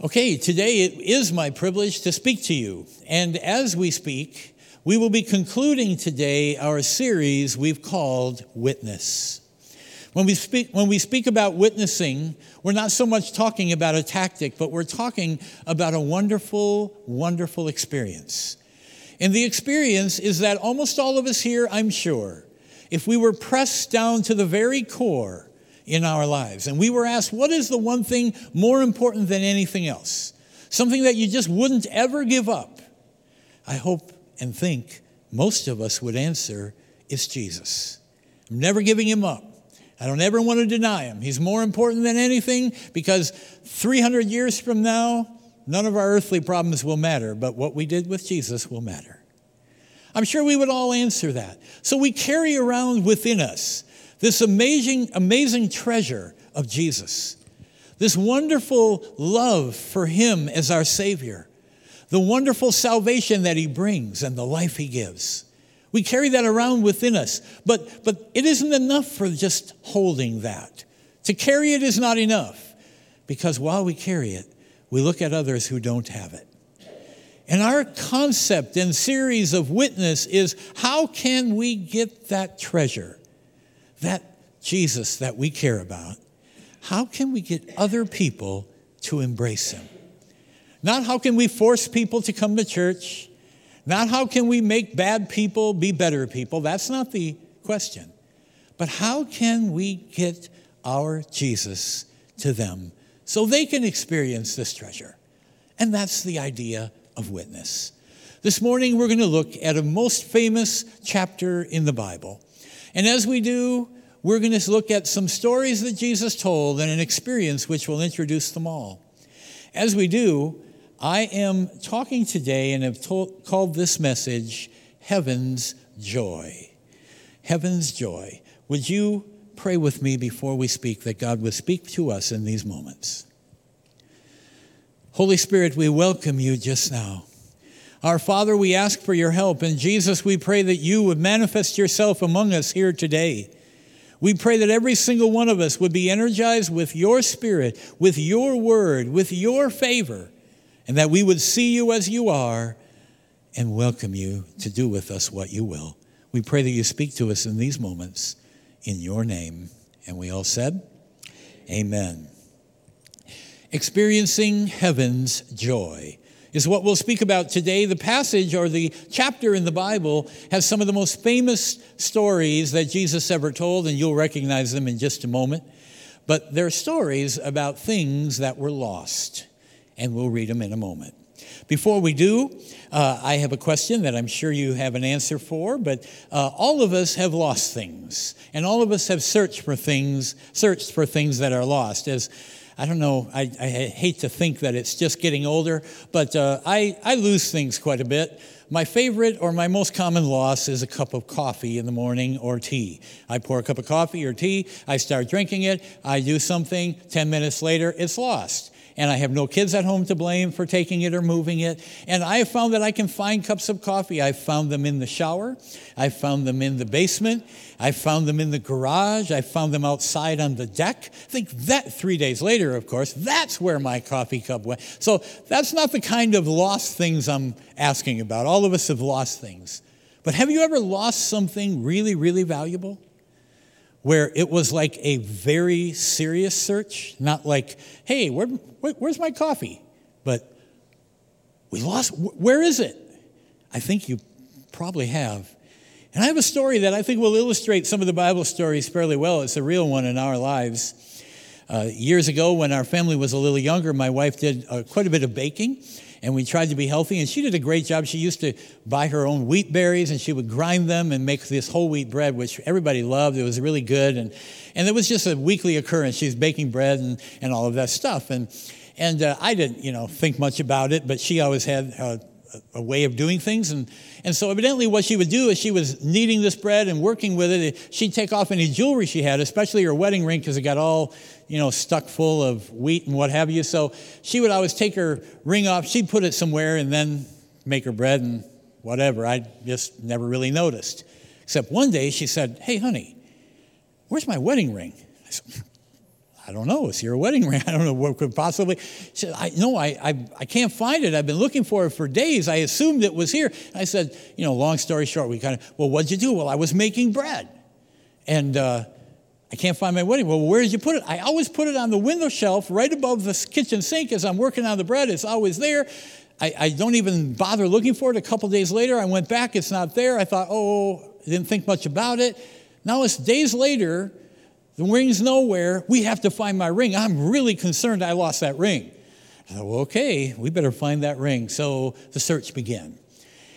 Okay, today it is my privilege to speak to you. And as we speak, we will be concluding today our series we've called Witness. When we, speak, when we speak about witnessing, we're not so much talking about a tactic, but we're talking about a wonderful, wonderful experience. And the experience is that almost all of us here, I'm sure, if we were pressed down to the very core, in our lives. And we were asked, what is the one thing more important than anything else? Something that you just wouldn't ever give up. I hope and think most of us would answer, it's Jesus. I'm never giving him up. I don't ever want to deny him. He's more important than anything because 300 years from now, none of our earthly problems will matter, but what we did with Jesus will matter. I'm sure we would all answer that. So we carry around within us this amazing, amazing treasure of Jesus, this wonderful love for Him as our Savior, the wonderful salvation that He brings and the life He gives. We carry that around within us, but, but it isn't enough for just holding that. To carry it is not enough because while we carry it, we look at others who don't have it. And our concept and series of witness is how can we get that treasure? That Jesus that we care about, how can we get other people to embrace him? Not how can we force people to come to church, not how can we make bad people be better people. That's not the question. But how can we get our Jesus to them so they can experience this treasure? And that's the idea of witness. This morning, we're going to look at a most famous chapter in the Bible. And as we do, we're going to look at some stories that Jesus told and an experience which will introduce them all. As we do, I am talking today and have told, called this message Heaven's Joy. Heaven's Joy. Would you pray with me before we speak that God would speak to us in these moments? Holy Spirit, we welcome you just now. Our Father, we ask for your help. And Jesus, we pray that you would manifest yourself among us here today. We pray that every single one of us would be energized with your spirit, with your word, with your favor, and that we would see you as you are and welcome you to do with us what you will. We pray that you speak to us in these moments in your name. And we all said, Amen. Experiencing heaven's joy is what we'll speak about today. The passage or the chapter in the Bible has some of the most famous stories that Jesus ever told, and you'll recognize them in just a moment. But they're stories about things that were lost, and we'll read them in a moment. Before we do, uh, I have a question that I'm sure you have an answer for, but uh, all of us have lost things, and all of us have searched for things, searched for things that are lost. As I don't know, I, I hate to think that it's just getting older, but uh, I, I lose things quite a bit. My favorite or my most common loss is a cup of coffee in the morning or tea. I pour a cup of coffee or tea, I start drinking it, I do something, 10 minutes later, it's lost and I have no kids at home to blame for taking it or moving it. And I have found that I can find cups of coffee. I've found them in the shower, I've found them in the basement, I found them in the garage, I found them outside on the deck. I Think that three days later, of course, that's where my coffee cup went. So that's not the kind of lost things I'm asking about. All of us have lost things. But have you ever lost something really, really valuable? Where it was like a very serious search, not like, hey, where, where, where's my coffee? But we lost, where is it? I think you probably have. And I have a story that I think will illustrate some of the Bible stories fairly well. It's a real one in our lives. Uh, years ago, when our family was a little younger, my wife did uh, quite a bit of baking and we tried to be healthy. And she did a great job. She used to buy her own wheat berries and she would grind them and make this whole wheat bread, which everybody loved. It was really good. And, and it was just a weekly occurrence. She was baking bread and, and all of that stuff. And, and uh, I didn't, you know, think much about it, but she always had a, a way of doing things. And, and so evidently what she would do is she was kneading this bread and working with it. She'd take off any jewelry she had, especially her wedding ring, because it got all you know, stuck full of wheat and what have you. So she would always take her ring off, she'd put it somewhere and then make her bread and whatever. I just never really noticed. Except one day she said, Hey, honey, where's my wedding ring? I said, I don't know. It's your wedding ring. I don't know what could possibly. She said, I, no, I, I, I can't find it. I've been looking for it for days. I assumed it was here. I said, you know, long story short, we kind of, well, what'd you do? Well, I was making bread. And uh, I can't find my wedding. Well, where did you put it? I always put it on the window shelf right above the kitchen sink as I'm working on the bread. It's always there. I, I don't even bother looking for it. A couple days later, I went back. It's not there. I thought, oh, didn't think much about it. Now it's days later. The ring's nowhere. We have to find my ring. I'm really concerned I lost that ring. I thought, well, okay, we better find that ring. So the search began.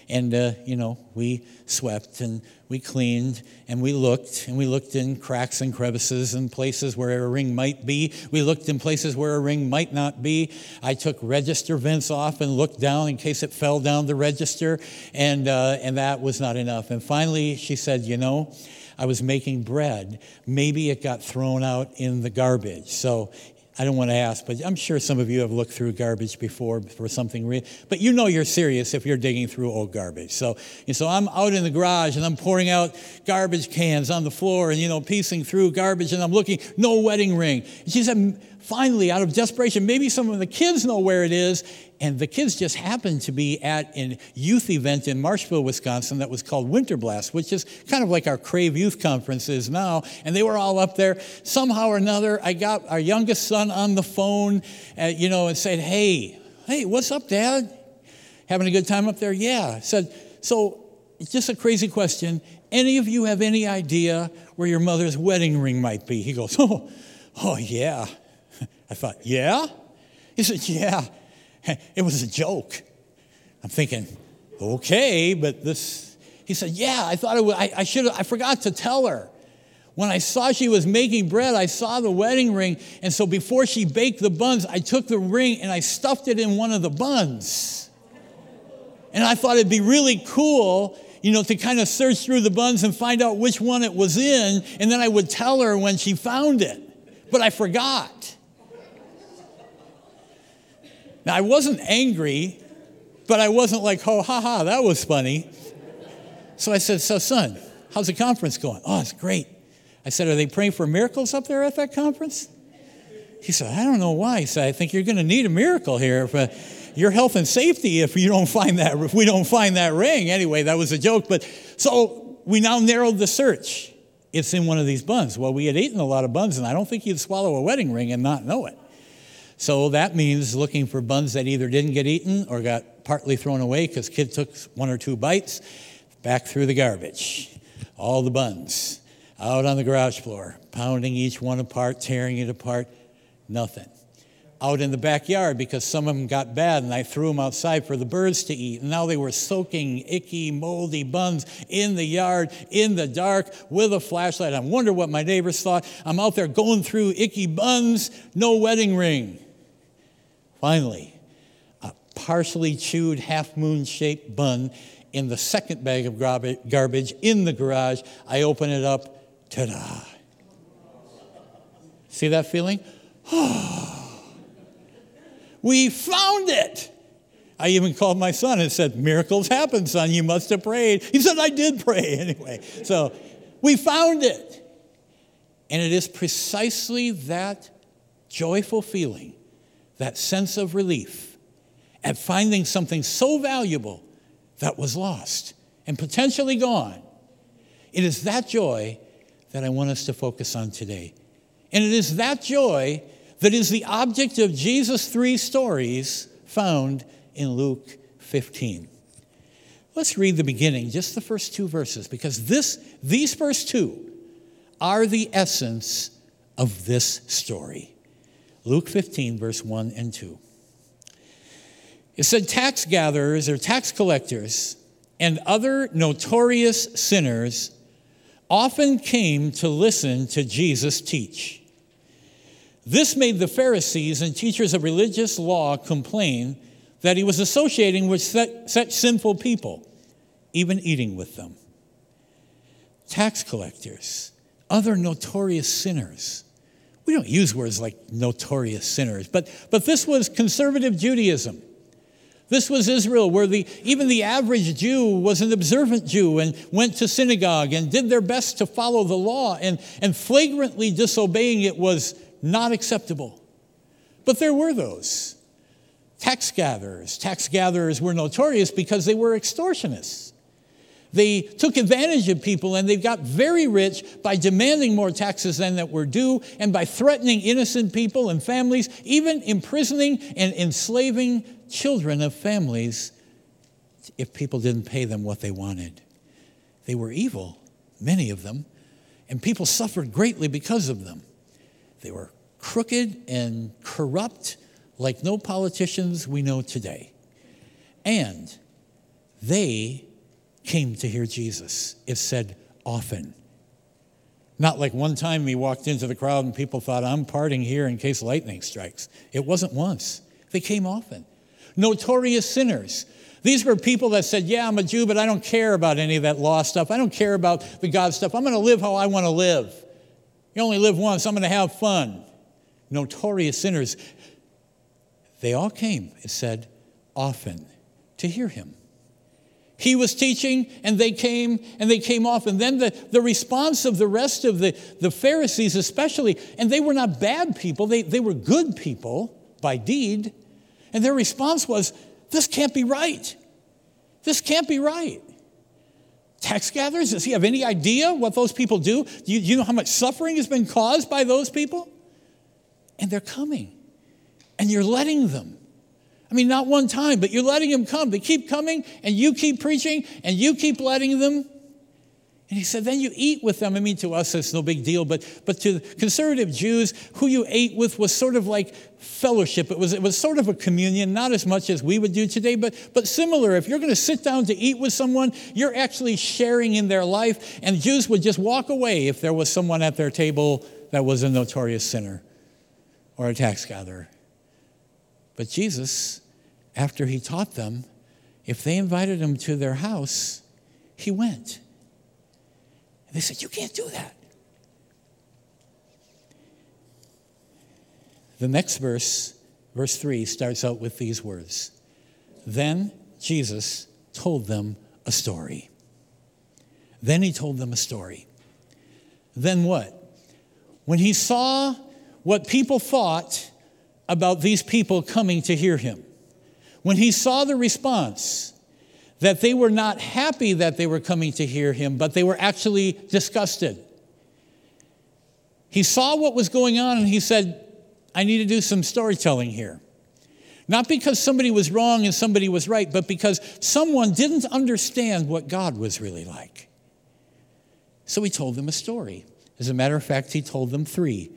And, uh, you know, we swept and we cleaned and we looked and we looked in cracks and crevices and places where a ring might be. We looked in places where a ring might not be. I took register vents off and looked down in case it fell down the register, and, uh, and that was not enough. And finally, she said, You know, I was making bread. Maybe it got thrown out in the garbage. So I don't want to ask, but I'm sure some of you have looked through garbage before for something real. But you know you're serious if you're digging through old garbage. So, so I'm out in the garage and I'm pouring out garbage cans on the floor and, you know, piecing through garbage and I'm looking, no wedding ring. She said, finally, out of desperation, maybe some of the kids know where it is. And the kids just happened to be at a youth event in Marshfield, Wisconsin that was called Winter Blast, which is kind of like our Crave Youth Conference is now. And they were all up there. Somehow or another, I got our youngest son on the phone, uh, you know, and said, Hey, hey, what's up, Dad? Having a good time up there? Yeah. Said, So, just a crazy question. Any of you have any idea where your mother's wedding ring might be? He goes, Oh, oh yeah. I thought, Yeah? He said, Yeah. it was a joke. I'm thinking, okay, but this, he said, yeah, I thought was, I, I should I forgot to tell her. When I saw she was making bread, I saw the wedding ring. And so before she baked the buns, I took the ring and I stuffed it in one of the buns. And I thought it'd be really cool, you know, to kind of search through the buns and find out which one it was in. And then I would tell her when she found it. But I forgot. Now, I wasn't angry, but I wasn't like, oh, ha ha, that was funny. So I said, So, son, how's the conference going? Oh, it's great. I said, Are they praying for miracles up there at that conference? He said, I don't know why. He said, I think you're going to need a miracle here for your health and safety if you don't find that if we don't find that ring. Anyway, that was a joke. But so we now narrowed the search. It's in one of these buns. Well, we had eaten a lot of buns, and I don't think you'd swallow a wedding ring and not know it. So that means looking for buns that either didn't get eaten or got partly thrown away because kid took one or two bites, back through the garbage. All the buns out on the garage floor, pounding each one apart, tearing it apart, nothing. Out in the backyard because some of them got bad and I threw them outside for the birds to eat. And now they were soaking icky, moldy buns in the yard, in the dark, with a flashlight. I wonder what my neighbors thought. I'm out there going through icky buns, no wedding ring. Finally, a partially chewed half moon shaped bun in the second bag of garbage in the garage. I open it up, ta da. See that feeling? we found it. I even called my son and said, Miracles happen, son. You must have prayed. He said, I did pray anyway. So we found it. And it is precisely that joyful feeling that sense of relief at finding something so valuable that was lost and potentially gone. It is that joy that I want us to focus on today. And it is that joy that is the object of Jesus' three stories found in Luke 15. Let's read the beginning, just the first two verses, because this, these first two are the essence of this story. Luke 15, verse 1 and 2. It said, Tax gatherers or tax collectors and other notorious sinners often came to listen to Jesus teach. This made the Pharisees and teachers of religious law complain that he was associating with such sinful people, even eating with them. Tax collectors, other notorious sinners we don't use words like notorious sinners, but, but this was conservative Judaism. This was Israel, where the, even the average Jew was an observant Jew and went to synagogue and did their best to follow the law, and, and flagrantly disobeying it was not acceptable. But there were those. Tax gatherers. Tax gatherers were notorious because they were extortionists. They took advantage of people and they got very rich by demanding more taxes than that were due and by threatening innocent people and families, even imprisoning and enslaving children of families if people didn't pay them what they wanted. They were evil, many of them, and people suffered greatly because of them. They were crooked and corrupt like no politicians we know today. And they came to hear Jesus. It said often. Not like one time we walked into the crowd and people thought, I'm parting here in case lightning strikes. It wasn't once, they came often. Notorious sinners. These were people that said, Yeah, I'm a Jew, but I don't care about any of that law stuff. I don't care about the God stuff. I'm going to live how I want to live. You only live once, I'm going to have fun. Notorious sinners. They all came, it said, often to hear him. He was teaching, and they came, and they came off. And then the, the response of the rest of the, the Pharisees, especially, and they were not bad people, they, they were good people by deed. And their response was, This can't be right. This can't be right. Tax gatherers, does he have any idea what those people do? Do you, you know how much suffering has been caused by those people? And they're coming, and you're letting them. I mean, not one time, but you're letting them come. They keep coming, and you keep preaching, and you keep letting them. And he said, then you eat with them. I mean, to us, it's no big deal, but, but to conservative Jews, who you ate with was sort of like fellowship. It was, it was sort of a communion, not as much as we would do today, but, but similar. If you're going to sit down to eat with someone, you're actually sharing in their life. And Jews would just walk away if there was someone at their table that was a notorious sinner or a tax gatherer. But Jesus after he taught them, if they invited him to their house, he went. And they said, You can't do that. The next verse, verse 3, starts out with these words Then Jesus told them a story. Then he told them a story. Then what? When he saw what people thought about these people coming to hear him, when he saw the response, that they were not happy that they were coming to hear him, but they were actually disgusted. He saw what was going on and he said, I need to do some storytelling here. Not because somebody was wrong and somebody was right, but because someone didn't understand what God was really like. So he told them a story. As a matter of fact, he told them three.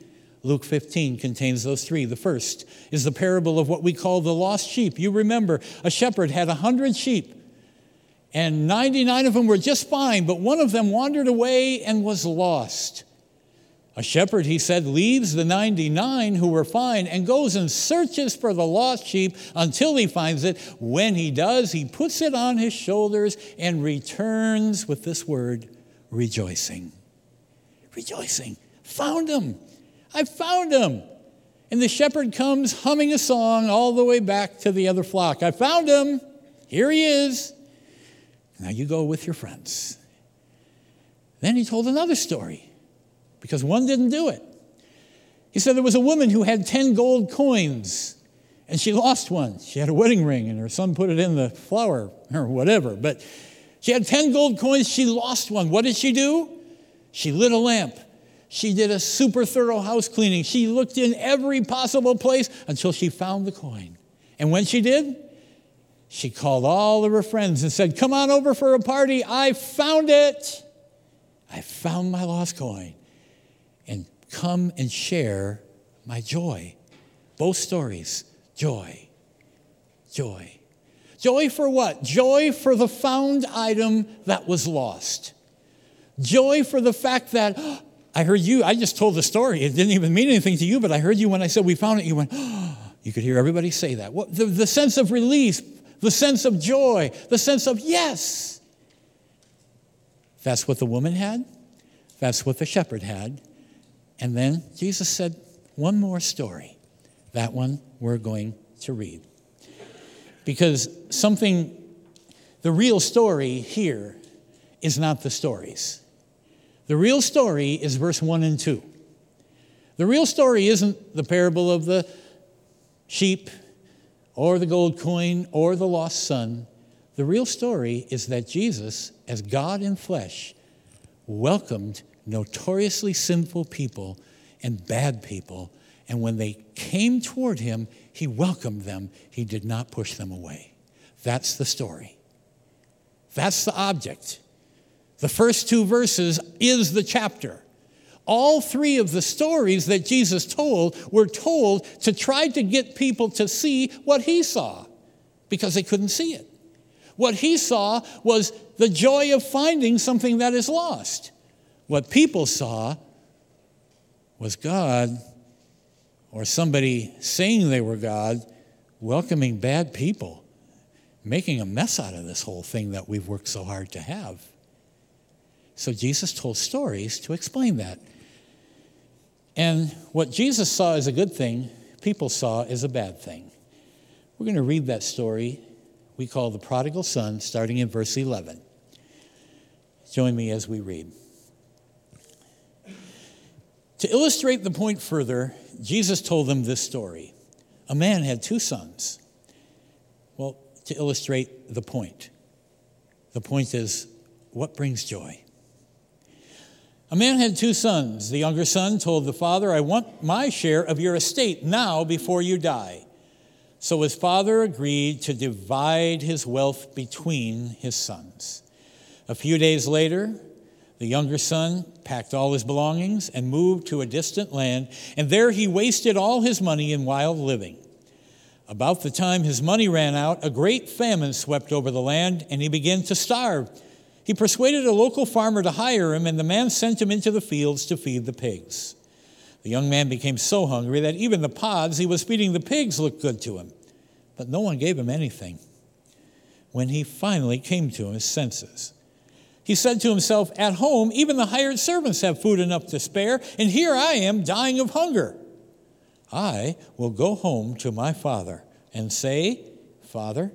Luke 15 contains those three. The first is the parable of what we call the lost sheep. You remember, a shepherd had a hundred sheep, and 99 of them were just fine, but one of them wandered away and was lost. A shepherd, he said, leaves the 99 who were fine and goes and searches for the lost sheep until he finds it. When he does, he puts it on his shoulders and returns with this word rejoicing. Rejoicing. Found him. I found him. And the shepherd comes humming a song all the way back to the other flock. I found him. Here he is. Now you go with your friends. Then he told another story because one didn't do it. He said there was a woman who had 10 gold coins and she lost one. She had a wedding ring and her son put it in the flower or whatever. But she had 10 gold coins, she lost one. What did she do? She lit a lamp she did a super thorough house cleaning. She looked in every possible place until she found the coin. And when she did, she called all of her friends and said, Come on over for a party. I found it. I found my lost coin. And come and share my joy. Both stories joy, joy. Joy for what? Joy for the found item that was lost. Joy for the fact that I heard you, I just told the story. It didn't even mean anything to you, but I heard you when I said we found it. You went, oh, you could hear everybody say that. What, the, the sense of release, the sense of joy, the sense of yes. That's what the woman had. That's what the shepherd had. And then Jesus said, one more story. That one we're going to read. Because something, the real story here is not the stories. The real story is verse 1 and 2. The real story isn't the parable of the sheep or the gold coin or the lost son. The real story is that Jesus, as God in flesh, welcomed notoriously sinful people and bad people. And when they came toward him, he welcomed them. He did not push them away. That's the story. That's the object. The first two verses is the chapter. All three of the stories that Jesus told were told to try to get people to see what he saw because they couldn't see it. What he saw was the joy of finding something that is lost. What people saw was God or somebody saying they were God welcoming bad people, making a mess out of this whole thing that we've worked so hard to have. So Jesus told stories to explain that. And what Jesus saw as a good thing, people saw as a bad thing. We're going to read that story we call the prodigal son, starting in verse 11. Join me as we read. To illustrate the point further, Jesus told them this story. A man had two sons. Well, to illustrate the point, the point is what brings joy? A man had two sons. The younger son told the father, I want my share of your estate now before you die. So his father agreed to divide his wealth between his sons. A few days later, the younger son packed all his belongings and moved to a distant land, and there he wasted all his money in wild living. About the time his money ran out, a great famine swept over the land, and he began to starve. He persuaded a local farmer to hire him, and the man sent him into the fields to feed the pigs. The young man became so hungry that even the pods he was feeding the pigs looked good to him, but no one gave him anything. When he finally came to his senses, he said to himself, At home, even the hired servants have food enough to spare, and here I am dying of hunger. I will go home to my father and say, Father,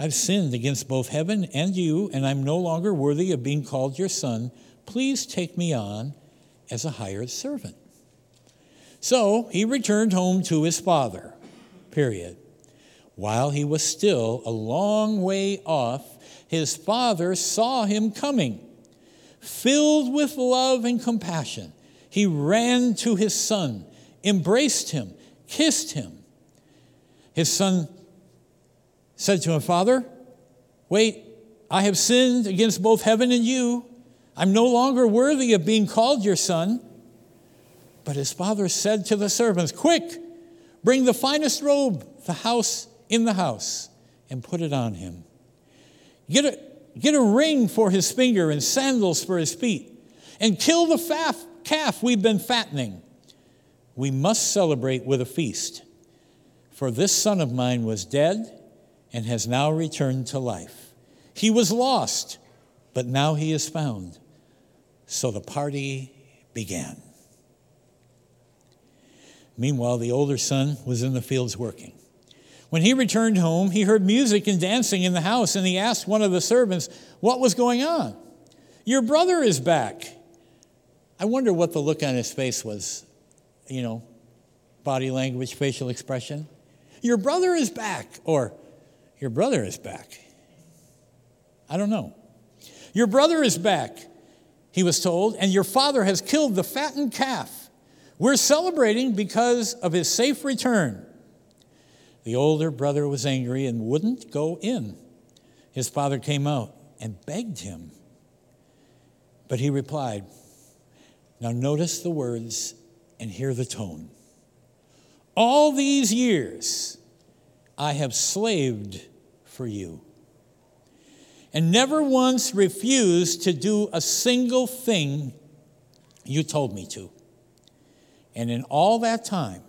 I've sinned against both heaven and you, and I'm no longer worthy of being called your son. Please take me on as a hired servant. So he returned home to his father, period. While he was still a long way off, his father saw him coming. Filled with love and compassion, he ran to his son, embraced him, kissed him. His son said to him, Father, wait, I have sinned against both heaven and you. I'm no longer worthy of being called your son. But his father said to the servants, Quick, bring the finest robe, the house in the house, and put it on him. Get a, get a ring for his finger and sandals for his feet, and kill the calf we've been fattening. We must celebrate with a feast. For this son of mine was dead and has now returned to life. He was lost, but now he is found. So the party began. Meanwhile, the older son was in the fields working. When he returned home, he heard music and dancing in the house, and he asked one of the servants what was going on. Your brother is back. I wonder what the look on his face was, you know, body language, facial expression. Your brother is back, or your brother is back. I don't know. Your brother is back, he was told, and your father has killed the fattened calf. We're celebrating because of his safe return. The older brother was angry and wouldn't go in. His father came out and begged him. But he replied, Now notice the words and hear the tone. All these years I have slaved for you and never once refused to do a single thing you told me to. And in all that time,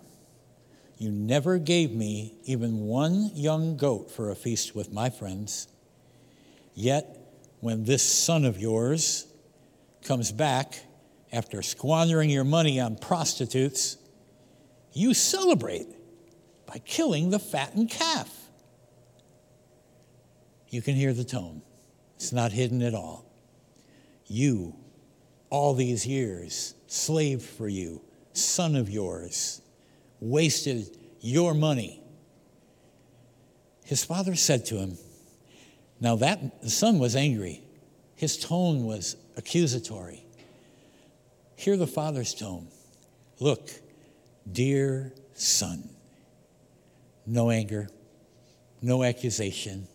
you never gave me even one young goat for a feast with my friends. Yet, when this son of yours comes back after squandering your money on prostitutes, you celebrate by killing the fattened calf. You can hear the tone, it's not hidden at all. You, all these years, slaved for you, son of yours wasted your money. His father said to him, Now that the son was angry, his tone was accusatory. Hear the father's tone. Look, dear son. No anger, no accusation.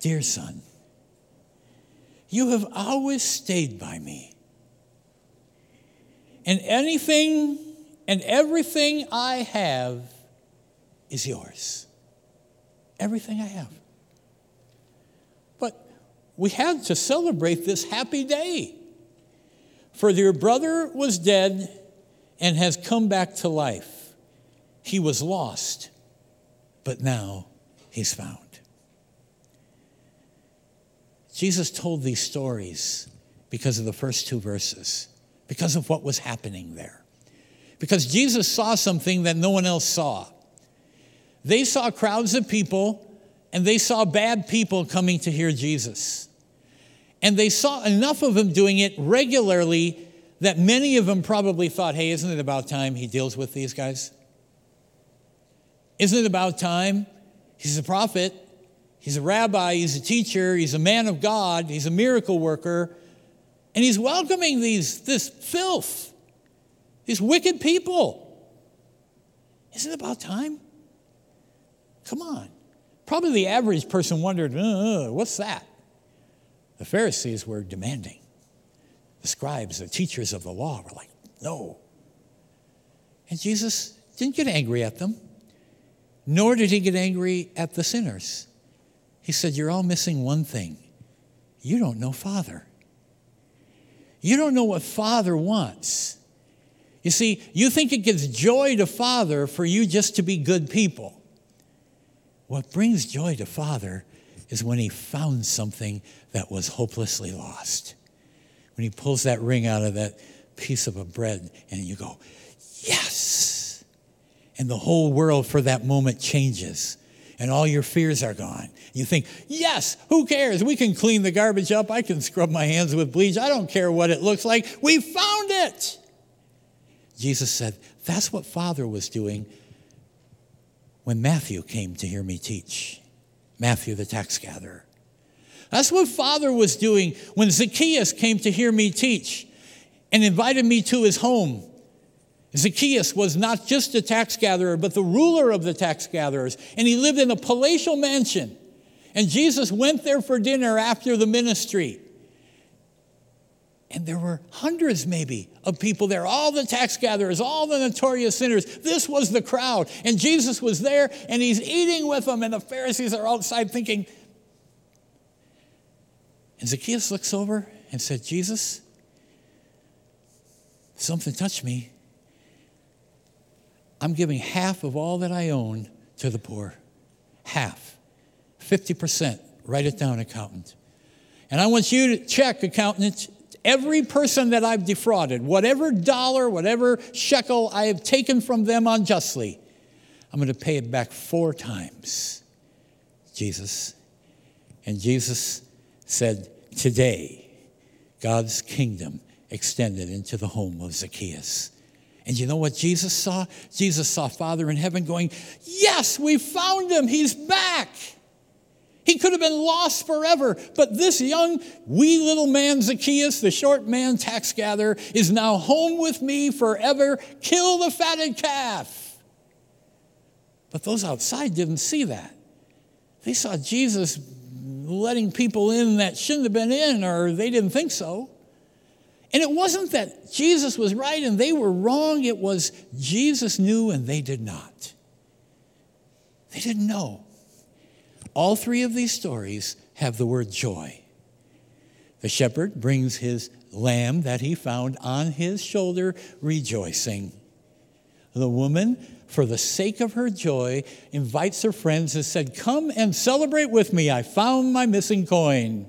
Dear son, you have always stayed by me. And anything and everything I have is yours. Everything I have. But we had to celebrate this happy day. For your brother was dead and has come back to life. He was lost, but now he's found. Jesus told these stories because of the first two verses, because of what was happening there. Because Jesus saw something that no one else saw. They saw crowds of people and they saw bad people coming to hear Jesus. And they saw enough of them doing it regularly that many of them probably thought, hey, isn't it about time he deals with these guys? Isn't it about time? He's a prophet, he's a rabbi, he's a teacher, he's a man of God, he's a miracle worker, and he's welcoming these, this filth, these wicked people. Isn't it about time? Come on. Probably the average person wondered, uh, what's that? The Pharisees were demanding. The scribes, the teachers of the law were like, no. And Jesus didn't get angry at them, nor did he get angry at the sinners. He said, You're all missing one thing you don't know Father. You don't know what Father wants. You see, you think it gives joy to Father for you just to be good people. What brings joy to Father is when he found something that was hopelessly lost when he pulls that ring out of that piece of a bread and you go, yes. And the whole world for that moment changes and all your fears are gone. You think, yes, who cares? We can clean the garbage up. I can scrub my hands with bleach. I don't care what it looks like. We found it. Jesus said, that's what Father was doing when Matthew came to hear me teach. Matthew, the tax gatherer. That's what Father was doing when Zacchaeus came to hear me teach and invited me to his home. Zacchaeus was not just a tax gatherer, but the ruler of the tax gatherers, and he lived in a palatial mansion. And Jesus went there for dinner after the ministry. And there were hundreds, maybe, of people there, all the tax gatherers, all the notorious sinners. This was the crowd. And Jesus was there, and he's eating with them, and the Pharisees are outside thinking, and Zacchaeus looks over and said, Jesus, something touched me. I'm giving half of all that I own to the poor. Half. 50%. Write it down, accountant. And I want you to check, accountant, every person that I've defrauded, whatever dollar, whatever shekel I have taken from them unjustly, I'm going to pay it back four times. Jesus. And Jesus said, Today, God's kingdom extended into the home of Zacchaeus. And you know what Jesus saw? Jesus saw Father in heaven going, Yes, we found him. He's back. He could have been lost forever, but this young, wee little man, Zacchaeus, the short man tax gatherer, is now home with me forever. Kill the fatted calf. But those outside didn't see that. They saw Jesus letting people in that shouldn't have been in, or they didn't think so. And it wasn't that Jesus was right and they were wrong, it was Jesus knew and they did not. They didn't know. All three of these stories have the word joy. The shepherd brings his lamb that he found on his shoulder, rejoicing. The woman for the sake of her joy, invites her friends and said, Come and celebrate with me. I found my missing coin.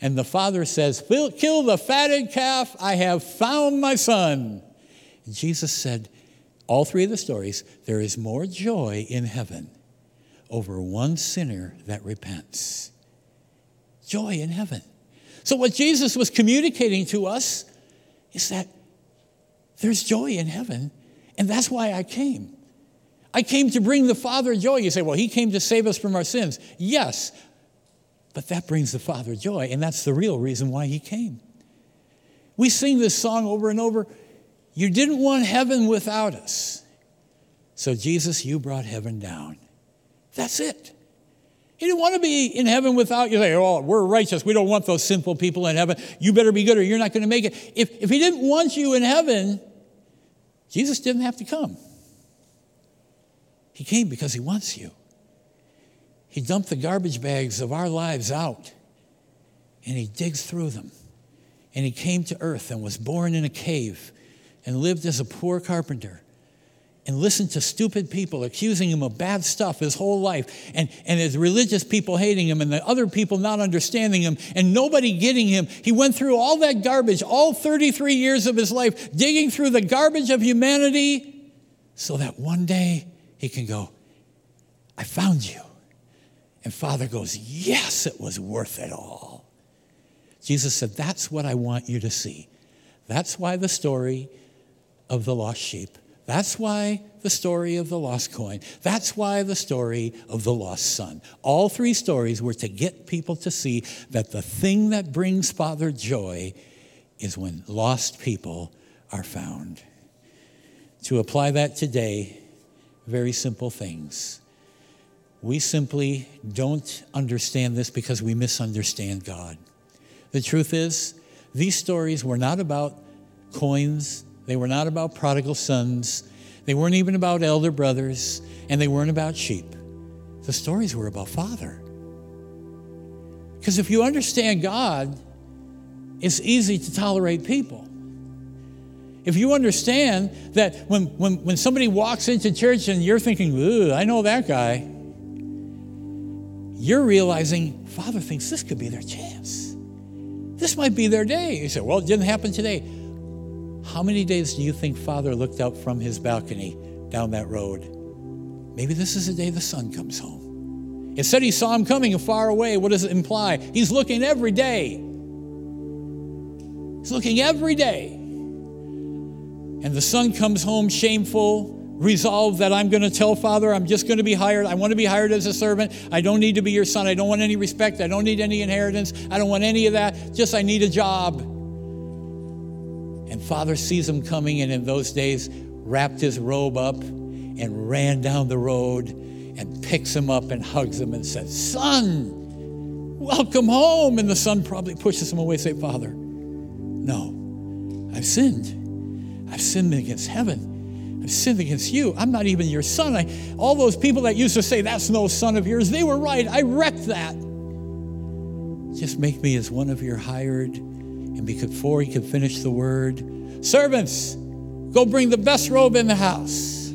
And the father says, Kill the fatted calf. I have found my son. And Jesus said, all three of the stories, there is more joy in heaven over one sinner that repents. Joy in heaven. So, what Jesus was communicating to us is that There's joy in heaven, and that's why I came. I came to bring the Father joy. You say, well, he came to save us from our sins. Yes, but that brings the Father joy, and that's the real reason why he came. We sing this song over and over. You didn't want heaven without us. So, Jesus, you brought heaven down. That's it. He didn't want to be in heaven without you. Say, oh, we're righteous. We don't want those sinful people in heaven. You better be good or you're not going to make it. If, if he didn't want you in heaven, Jesus didn't have to come. He came because he wants you. He dumped the garbage bags of our lives out and he digs through them. And he came to earth and was born in a cave and lived as a poor carpenter and listened to stupid people accusing him of bad stuff his whole life, and, and his religious people hating him, and the other people not understanding him, and nobody getting him. He went through all that garbage, all 33 years of his life, digging through the garbage of humanity, so that one day he can go, I found you. And Father goes, Yes, it was worth it all. Jesus said, That's what I want you to see. That's why the story of the lost sheep. That's why the story of the lost coin. That's why the story of the lost son. All three stories were to get people to see that the thing that brings Father joy is when lost people are found. To apply that today, very simple things. We simply don't understand this because we misunderstand God. The truth is, these stories were not about coins they were not about prodigal sons. They weren't even about elder brothers, and they weren't about sheep. The stories were about Father. Because if you understand God, it's easy to tolerate people. If you understand that when, when, when somebody walks into church and you're thinking, I know that guy, you're realizing Father thinks this could be their chance. This might be their day. You say, well, it didn't happen today. How many days do you think Father looked out from his balcony down that road? Maybe this is the day the son comes home. It said he saw him coming far away. What does it imply? He's looking every day. He's looking every day. And the son comes home shameful, resolved that I'm going to tell Father, I'm just going to be hired. I want to be hired as a servant. I don't need to be your son. I don't want any respect. I don't need any inheritance. I don't want any of that. Just I need a job. And Father sees him coming, and in those days, wrapped his robe up and ran down the road and picks him up and hugs him and says, Son, welcome home. And the son probably pushes him away, say, Father, no, I've sinned. I've sinned against heaven. I've sinned against you. I'm not even your son. I, all those people that used to say, That's no son of yours, they were right. I wrecked that. Just make me as one of your hired and before he could finish the word, servants, go bring the best robe in the house.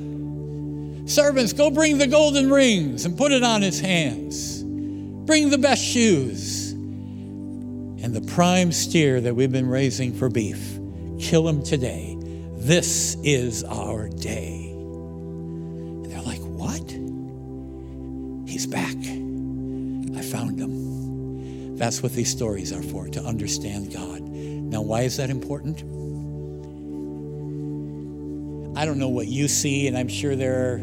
Servants, go bring the golden rings and put it on his hands. Bring the best shoes. And the prime steer that we've been raising for beef, kill him today. This is our day. And they're like, What? He's back. I found him. That's what these stories are for, to understand God. Now, why is that important? I don't know what you see, and I'm sure there are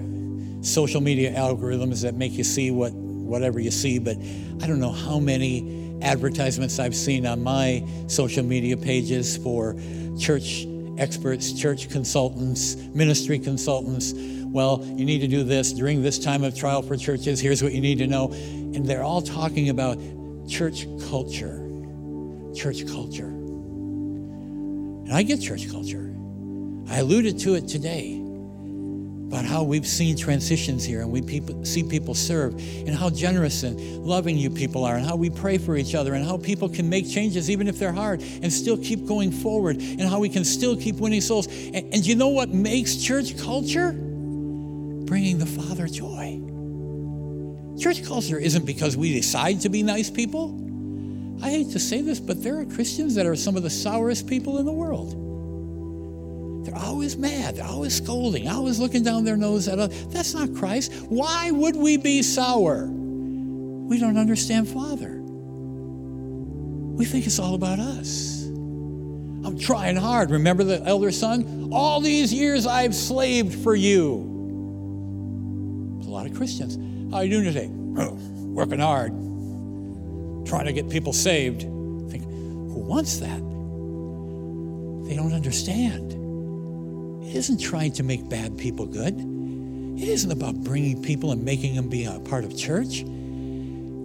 social media algorithms that make you see what whatever you see, but I don't know how many advertisements I've seen on my social media pages for church experts, church consultants, ministry consultants. Well, you need to do this during this time of trial for churches. Here's what you need to know. And they're all talking about church culture. Church culture. And I get church culture. I alluded to it today about how we've seen transitions here and we people, see people serve and how generous and loving you people are and how we pray for each other and how people can make changes even if they're hard and still keep going forward and how we can still keep winning souls. And, and you know what makes church culture? Bringing the Father joy. Church culture isn't because we decide to be nice people. I hate to say this, but there are Christians that are some of the sourest people in the world. They're always mad. They're always scolding, always looking down their nose at us. That's not Christ. Why would we be sour? We don't understand Father. We think it's all about us. I'm trying hard. Remember the elder son? All these years I've slaved for you. There's a lot of Christians. How are you doing today? Oh, working hard, trying to get people saved. Think, who wants that? They don't understand. It isn't trying to make bad people good. It isn't about bringing people and making them be a part of church.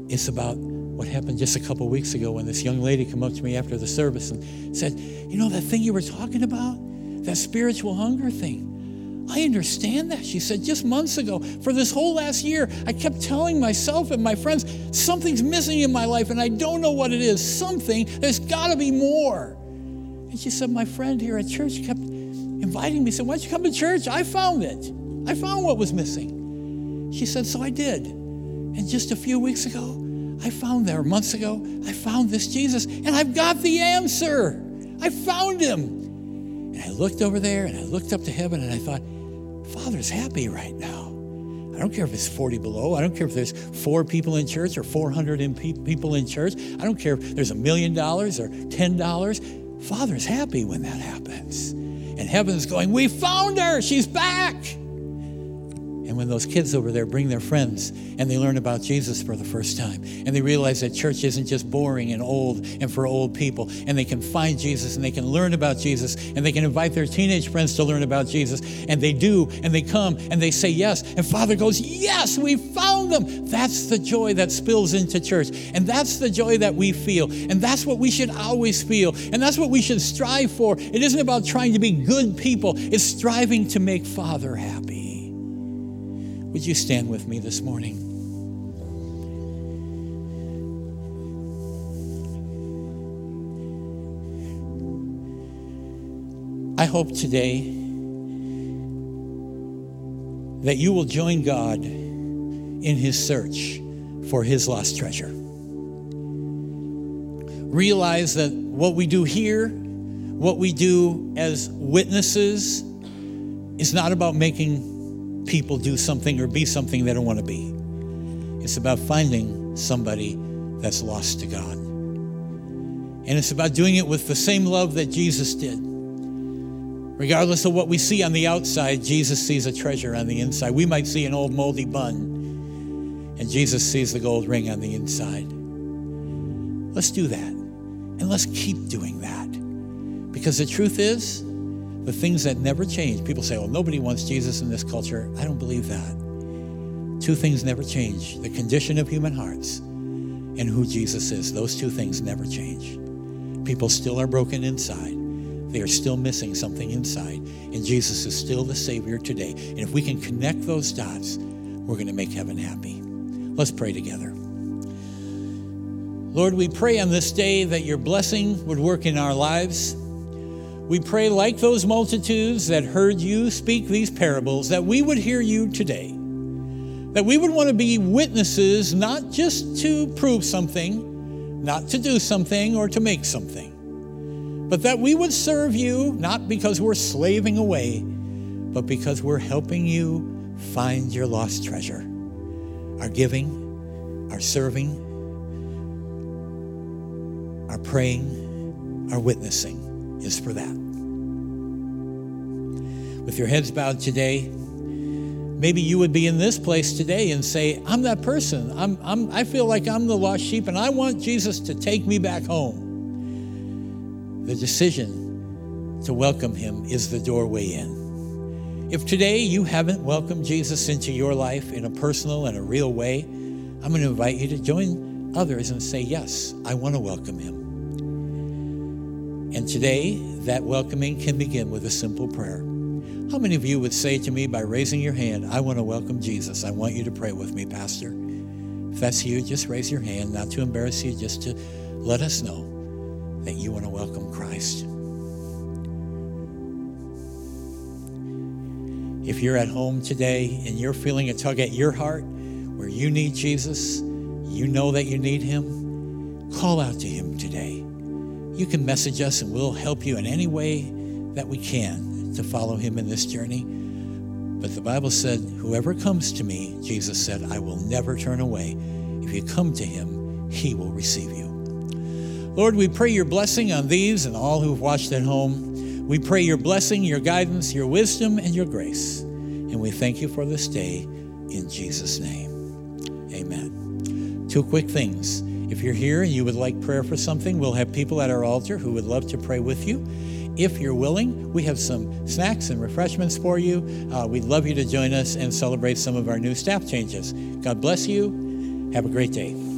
It's about what happened just a couple weeks ago when this young lady came up to me after the service and said, You know, that thing you were talking about, that spiritual hunger thing, I understand that. She said, Just months ago, for this whole last year, I kept telling myself and my friends, something's missing in my life and I don't know what it is. Something, there's got to be more. And she said, My friend here at church kept inviting me, said, Why don't you come to church? I found it. I found what was missing. She said, So I did. And just a few weeks ago, I found there, months ago, I found this Jesus, and I've got the answer. I found him. And I looked over there and I looked up to heaven and I thought, Father's happy right now. I don't care if it's 40 below. I don't care if there's four people in church or 400 in pe- people in church. I don't care if there's a million dollars or $10. Father's happy when that happens. And heaven's going, We found her. She's back. And when those kids over there bring their friends and they learn about Jesus for the first time, and they realize that church isn't just boring and old and for old people, and they can find Jesus and they can learn about Jesus and they can invite their teenage friends to learn about Jesus, and they do, and they come and they say yes, and Father goes, Yes, we found them. That's the joy that spills into church, and that's the joy that we feel, and that's what we should always feel, and that's what we should strive for. It isn't about trying to be good people, it's striving to make Father happy. Would you stand with me this morning? I hope today that you will join God in his search for his lost treasure. Realize that what we do here, what we do as witnesses, is not about making people do something or be something they don't want to be. It's about finding somebody that's lost to God. And it's about doing it with the same love that Jesus did. Regardless of what we see on the outside, Jesus sees a treasure on the inside. We might see an old moldy bun, and Jesus sees the gold ring on the inside. Let's do that. And let's keep doing that. Because the truth is, the things that never change. People say, well, nobody wants Jesus in this culture. I don't believe that. Two things never change the condition of human hearts and who Jesus is. Those two things never change. People still are broken inside. They are still missing something inside. And Jesus is still the Savior today. And if we can connect those dots, we're going to make heaven happy. Let's pray together. Lord, we pray on this day that your blessing would work in our lives. We pray, like those multitudes that heard you speak these parables, that we would hear you today. That we would want to be witnesses, not just to prove something, not to do something or to make something, but that we would serve you not because we're slaving away, but because we're helping you find your lost treasure. Our giving, our serving, our praying, our witnessing is for that. With your heads bowed today, maybe you would be in this place today and say, I'm that person. I'm, I'm, I feel like I'm the lost sheep and I want Jesus to take me back home. The decision to welcome him is the doorway in. If today you haven't welcomed Jesus into your life in a personal and a real way, I'm going to invite you to join others and say, Yes, I want to welcome him. And today, that welcoming can begin with a simple prayer. How many of you would say to me by raising your hand, I want to welcome Jesus? I want you to pray with me, Pastor. If that's you, just raise your hand, not to embarrass you, just to let us know that you want to welcome Christ. If you're at home today and you're feeling a tug at your heart where you need Jesus, you know that you need Him, call out to Him today you can message us and we'll help you in any way that we can to follow him in this journey. But the Bible said, Whoever comes to me, Jesus said, I will never turn away. If you come to him, he will receive you. Lord, we pray your blessing on these and all who've watched at home. We pray your blessing, your guidance, your wisdom, and your grace. And we thank you for this day in Jesus' name. Amen. Two quick things. If you're here and you would like prayer for something, we'll have people at our altar who would love to pray with you. If you're willing, we have some snacks and refreshments for you. Uh, we'd love you to join us and celebrate some of our new staff changes. God bless you. Have a great day.